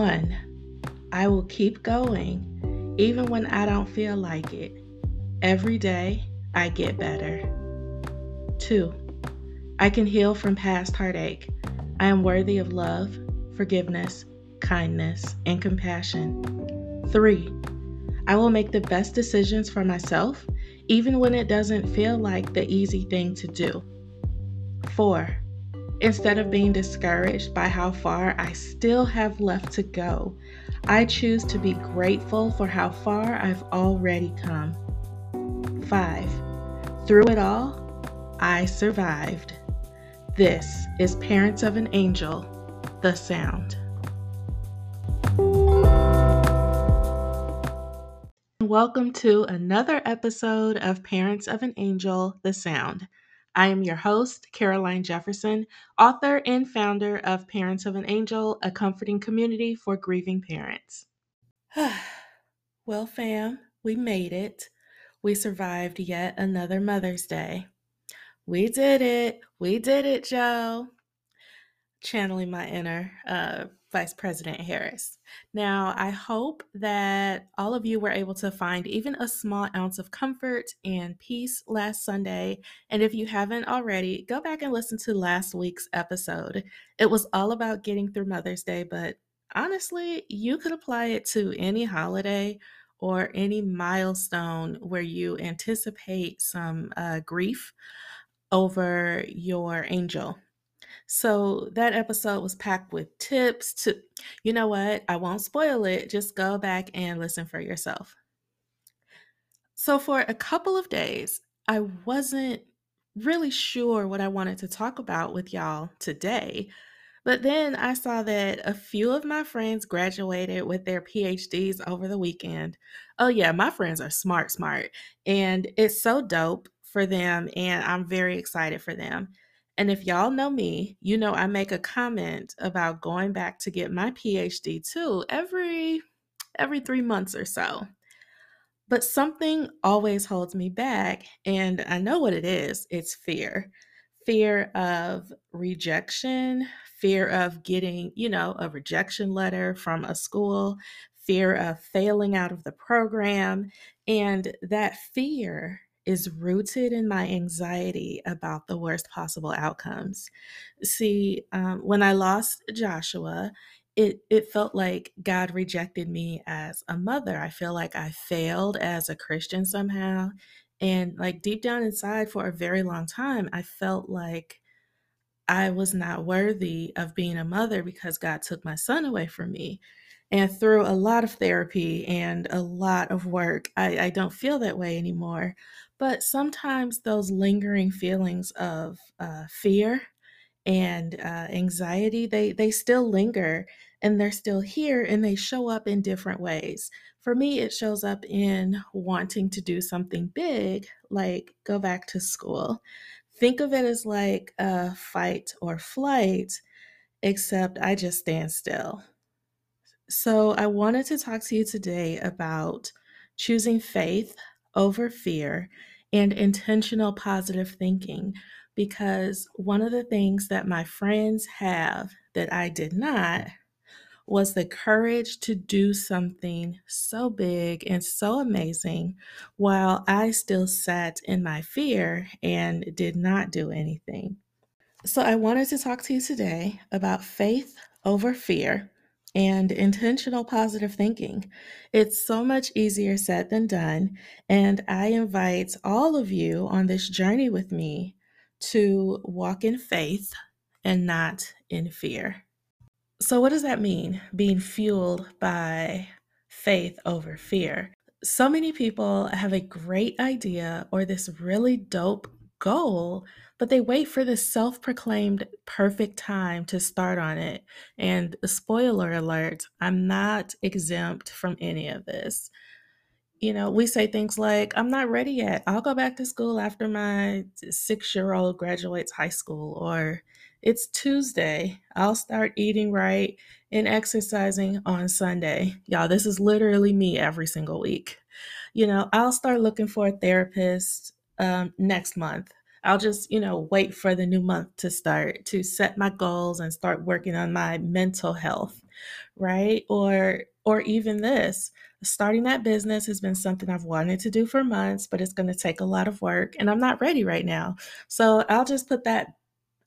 One, I will keep going even when I don't feel like it. Every day, I get better. Two, I can heal from past heartache. I am worthy of love, forgiveness, kindness, and compassion. Three, I will make the best decisions for myself, even when it doesn't feel like the easy thing to do. Four, instead of being discouraged by how far I still have left to go, I choose to be grateful for how far I've already come. Five, through it all, I survived. This is Parents of an Angel, the sound. Welcome to another episode of Parents of an Angel, the sound. I am your host, Caroline Jefferson, author and founder of Parents of an Angel, a comforting community for grieving parents. well, fam, we made it. We survived yet another Mother's Day. We did it. We did it, Joe. Channeling my inner uh, Vice President Harris. Now, I hope that all of you were able to find even a small ounce of comfort and peace last Sunday. And if you haven't already, go back and listen to last week's episode. It was all about getting through Mother's Day, but honestly, you could apply it to any holiday or any milestone where you anticipate some uh, grief over your angel so that episode was packed with tips to, you know what? I won't spoil it. Just go back and listen for yourself. So for a couple of days, I wasn't really sure what I wanted to talk about with y'all today. But then I saw that a few of my friends graduated with their PhDs over the weekend. Oh, yeah, my friends are smart, smart. And it's so dope for them. And I'm very excited for them. And if y'all know me, you know I make a comment about going back to get my PhD too every every 3 months or so. But something always holds me back and I know what it is. It's fear. Fear of rejection, fear of getting, you know, a rejection letter from a school, fear of failing out of the program, and that fear is rooted in my anxiety about the worst possible outcomes. See, um, when I lost Joshua, it it felt like God rejected me as a mother. I feel like I failed as a Christian somehow. And like deep down inside for a very long time, I felt like I was not worthy of being a mother because God took my son away from me. And through a lot of therapy and a lot of work, I, I don't feel that way anymore. But sometimes those lingering feelings of uh, fear and uh, anxiety, they, they still linger and they're still here and they show up in different ways. For me, it shows up in wanting to do something big, like go back to school. Think of it as like a fight or flight, except I just stand still. So, I wanted to talk to you today about choosing faith over fear and intentional positive thinking because one of the things that my friends have that I did not was the courage to do something so big and so amazing while I still sat in my fear and did not do anything. So, I wanted to talk to you today about faith over fear and intentional positive thinking. It's so much easier said than done. And I invite all of you on this journey with me to walk in faith and not in fear. So, what does that mean? Being fueled by faith over fear. So many people have a great idea or this really dope goal but they wait for the self proclaimed perfect time to start on it. And spoiler alert, I'm not exempt from any of this. You know, we say things like, I'm not ready yet. I'll go back to school after my six year old graduates high school, or it's Tuesday. I'll start eating right and exercising on Sunday. Y'all, this is literally me every single week. You know, I'll start looking for a therapist um, next month I'll just, you know, wait for the new month to start to set my goals and start working on my mental health, right? Or or even this, starting that business has been something I've wanted to do for months, but it's going to take a lot of work and I'm not ready right now. So I'll just put that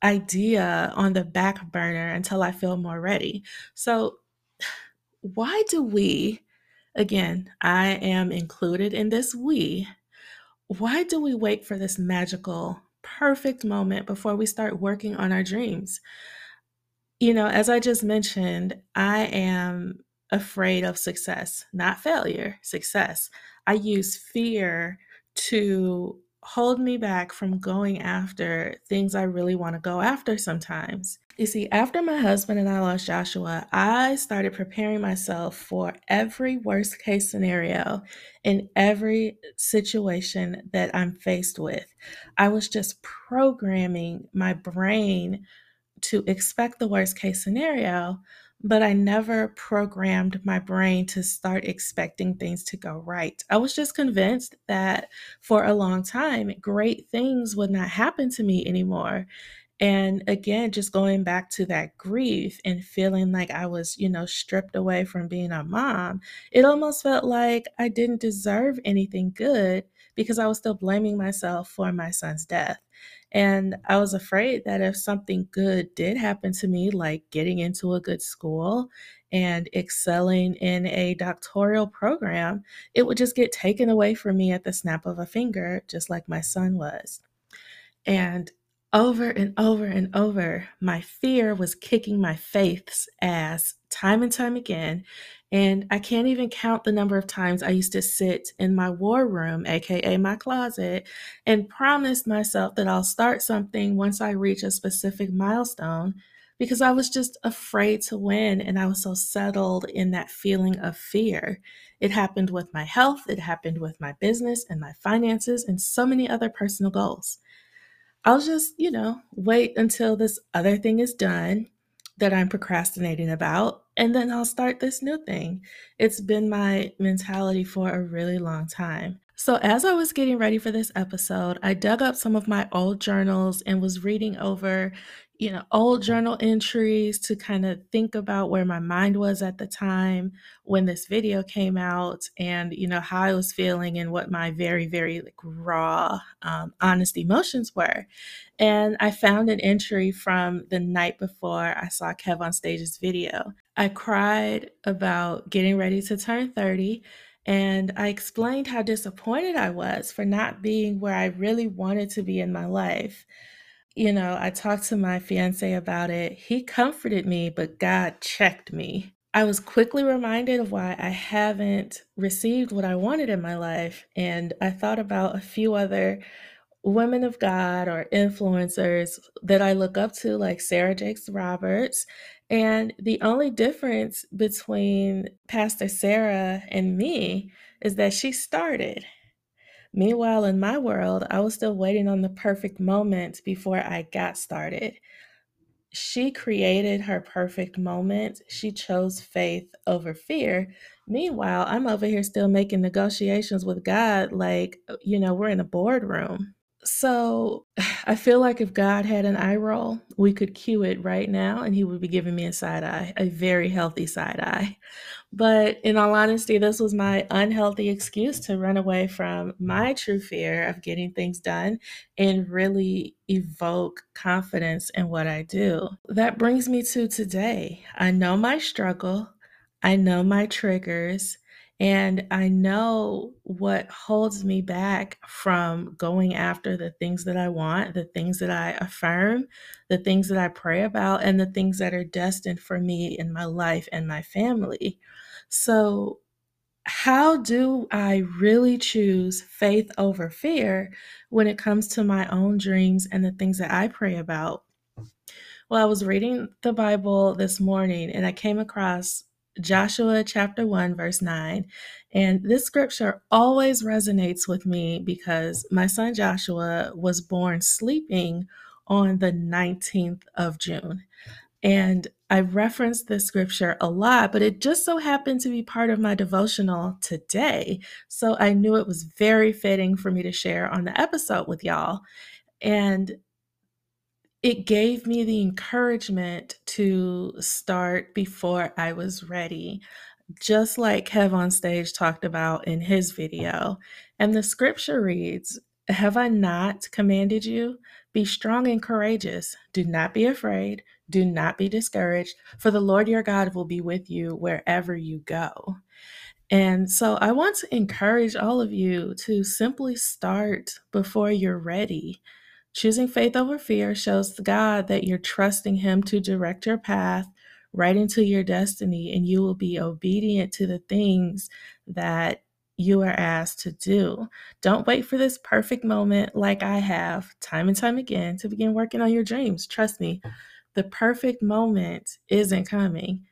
idea on the back burner until I feel more ready. So why do we again, I am included in this we why do we wait for this magical, perfect moment before we start working on our dreams? You know, as I just mentioned, I am afraid of success, not failure, success. I use fear to hold me back from going after things I really want to go after sometimes. You see, after my husband and I lost Joshua, I started preparing myself for every worst case scenario in every situation that I'm faced with. I was just programming my brain to expect the worst case scenario, but I never programmed my brain to start expecting things to go right. I was just convinced that for a long time, great things would not happen to me anymore. And again, just going back to that grief and feeling like I was, you know, stripped away from being a mom, it almost felt like I didn't deserve anything good because I was still blaming myself for my son's death. And I was afraid that if something good did happen to me, like getting into a good school and excelling in a doctoral program, it would just get taken away from me at the snap of a finger, just like my son was. And over and over and over, my fear was kicking my faith's ass time and time again. And I can't even count the number of times I used to sit in my war room, AKA my closet, and promise myself that I'll start something once I reach a specific milestone because I was just afraid to win and I was so settled in that feeling of fear. It happened with my health, it happened with my business and my finances, and so many other personal goals. I'll just, you know, wait until this other thing is done that I'm procrastinating about, and then I'll start this new thing. It's been my mentality for a really long time. So, as I was getting ready for this episode, I dug up some of my old journals and was reading over, you know, old journal entries to kind of think about where my mind was at the time when this video came out and, you know, how I was feeling and what my very, very like raw, um, honest emotions were. And I found an entry from the night before I saw Kev on Stage's video. I cried about getting ready to turn 30 and I explained how disappointed I was for not being where I really wanted to be in my life. You know, I talked to my fiance about it. He comforted me, but God checked me. I was quickly reminded of why I haven't received what I wanted in my life. And I thought about a few other women of God or influencers that I look up to, like Sarah Jakes Roberts. And the only difference between Pastor Sarah and me is that she started. Meanwhile, in my world, I was still waiting on the perfect moment before I got started. She created her perfect moment. She chose faith over fear. Meanwhile, I'm over here still making negotiations with God, like, you know, we're in a boardroom. So I feel like if God had an eye roll, we could cue it right now and he would be giving me a side eye, a very healthy side eye. But in all honesty, this was my unhealthy excuse to run away from my true fear of getting things done and really evoke confidence in what I do. That brings me to today. I know my struggle, I know my triggers. And I know what holds me back from going after the things that I want, the things that I affirm, the things that I pray about, and the things that are destined for me in my life and my family. So, how do I really choose faith over fear when it comes to my own dreams and the things that I pray about? Well, I was reading the Bible this morning and I came across Joshua chapter 1, verse 9. And this scripture always resonates with me because my son Joshua was born sleeping on the 19th of June. And I referenced this scripture a lot, but it just so happened to be part of my devotional today. So I knew it was very fitting for me to share on the episode with y'all. And it gave me the encouragement to start before I was ready, just like Kev on stage talked about in his video. And the scripture reads, Have I not commanded you? Be strong and courageous. Do not be afraid. Do not be discouraged, for the Lord your God will be with you wherever you go. And so I want to encourage all of you to simply start before you're ready. Choosing faith over fear shows God that you're trusting Him to direct your path right into your destiny, and you will be obedient to the things that you are asked to do. Don't wait for this perfect moment like I have time and time again to begin working on your dreams. Trust me, the perfect moment isn't coming.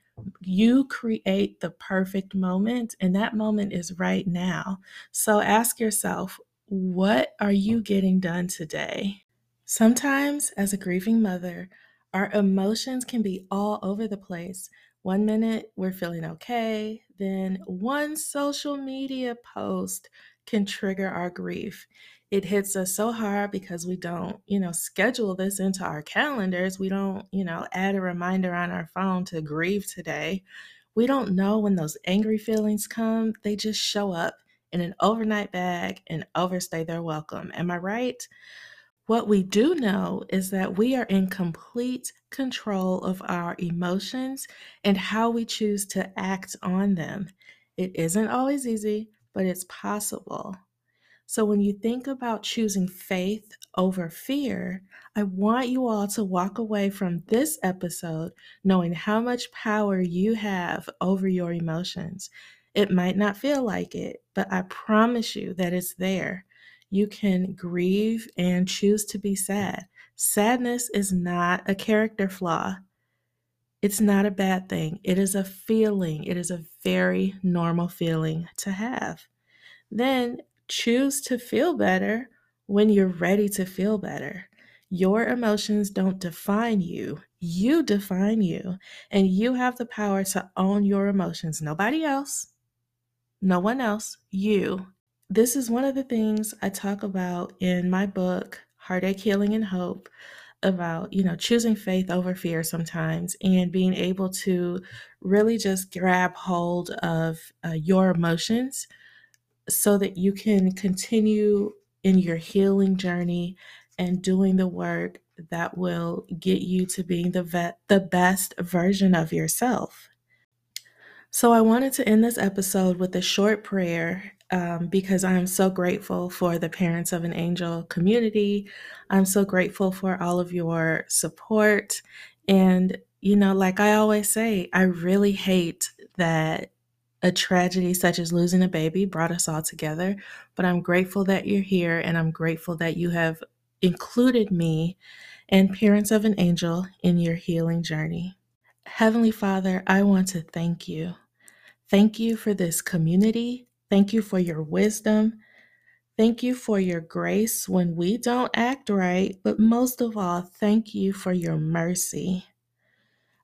You create the perfect moment, and that moment is right now. So ask yourself, what are you getting done today? Sometimes, as a grieving mother, our emotions can be all over the place. One minute we're feeling okay, then one social media post can trigger our grief. It hits us so hard because we don't, you know, schedule this into our calendars. We don't, you know, add a reminder on our phone to grieve today. We don't know when those angry feelings come, they just show up in an overnight bag and overstay their welcome. Am I right? What we do know is that we are in complete control of our emotions and how we choose to act on them. It isn't always easy, but it's possible. So, when you think about choosing faith over fear, I want you all to walk away from this episode knowing how much power you have over your emotions. It might not feel like it, but I promise you that it's there you can grieve and choose to be sad. Sadness is not a character flaw. It's not a bad thing. It is a feeling. It is a very normal feeling to have. Then choose to feel better when you're ready to feel better. Your emotions don't define you. You define you. And you have the power to own your emotions. Nobody else. No one else. You this is one of the things I talk about in my book, Heartache, Healing, and Hope, about, you know, choosing faith over fear sometimes and being able to really just grab hold of uh, your emotions so that you can continue in your healing journey and doing the work that will get you to being the vet, the best version of yourself. So I wanted to end this episode with a short prayer um, because I'm so grateful for the Parents of an Angel community. I'm so grateful for all of your support. And, you know, like I always say, I really hate that a tragedy such as losing a baby brought us all together. But I'm grateful that you're here and I'm grateful that you have included me and Parents of an Angel in your healing journey. Heavenly Father, I want to thank you. Thank you for this community. Thank you for your wisdom. Thank you for your grace when we don't act right, but most of all, thank you for your mercy.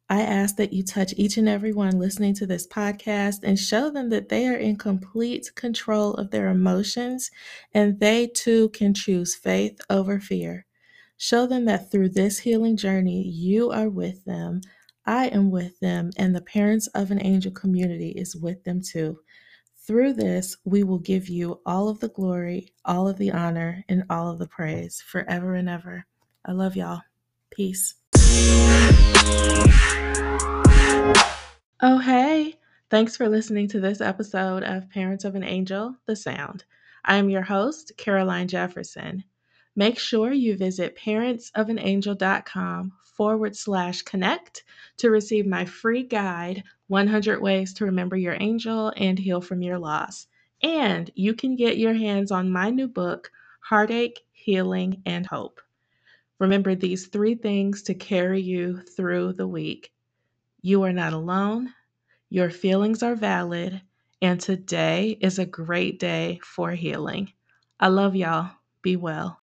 I ask that you touch each and every one listening to this podcast and show them that they are in complete control of their emotions and they too can choose faith over fear. Show them that through this healing journey, you are with them, I am with them, and the Parents of an Angel community is with them too. Through this, we will give you all of the glory, all of the honor, and all of the praise forever and ever. I love y'all. Peace. Oh, hey. Thanks for listening to this episode of Parents of an Angel, The Sound. I am your host, Caroline Jefferson. Make sure you visit parentsofanangel.com forward slash connect to receive my free guide 100 Ways to Remember Your Angel and Heal from Your Loss. And you can get your hands on my new book, Heartache, Healing, and Hope. Remember these three things to carry you through the week. You are not alone, your feelings are valid, and today is a great day for healing. I love y'all. Be well.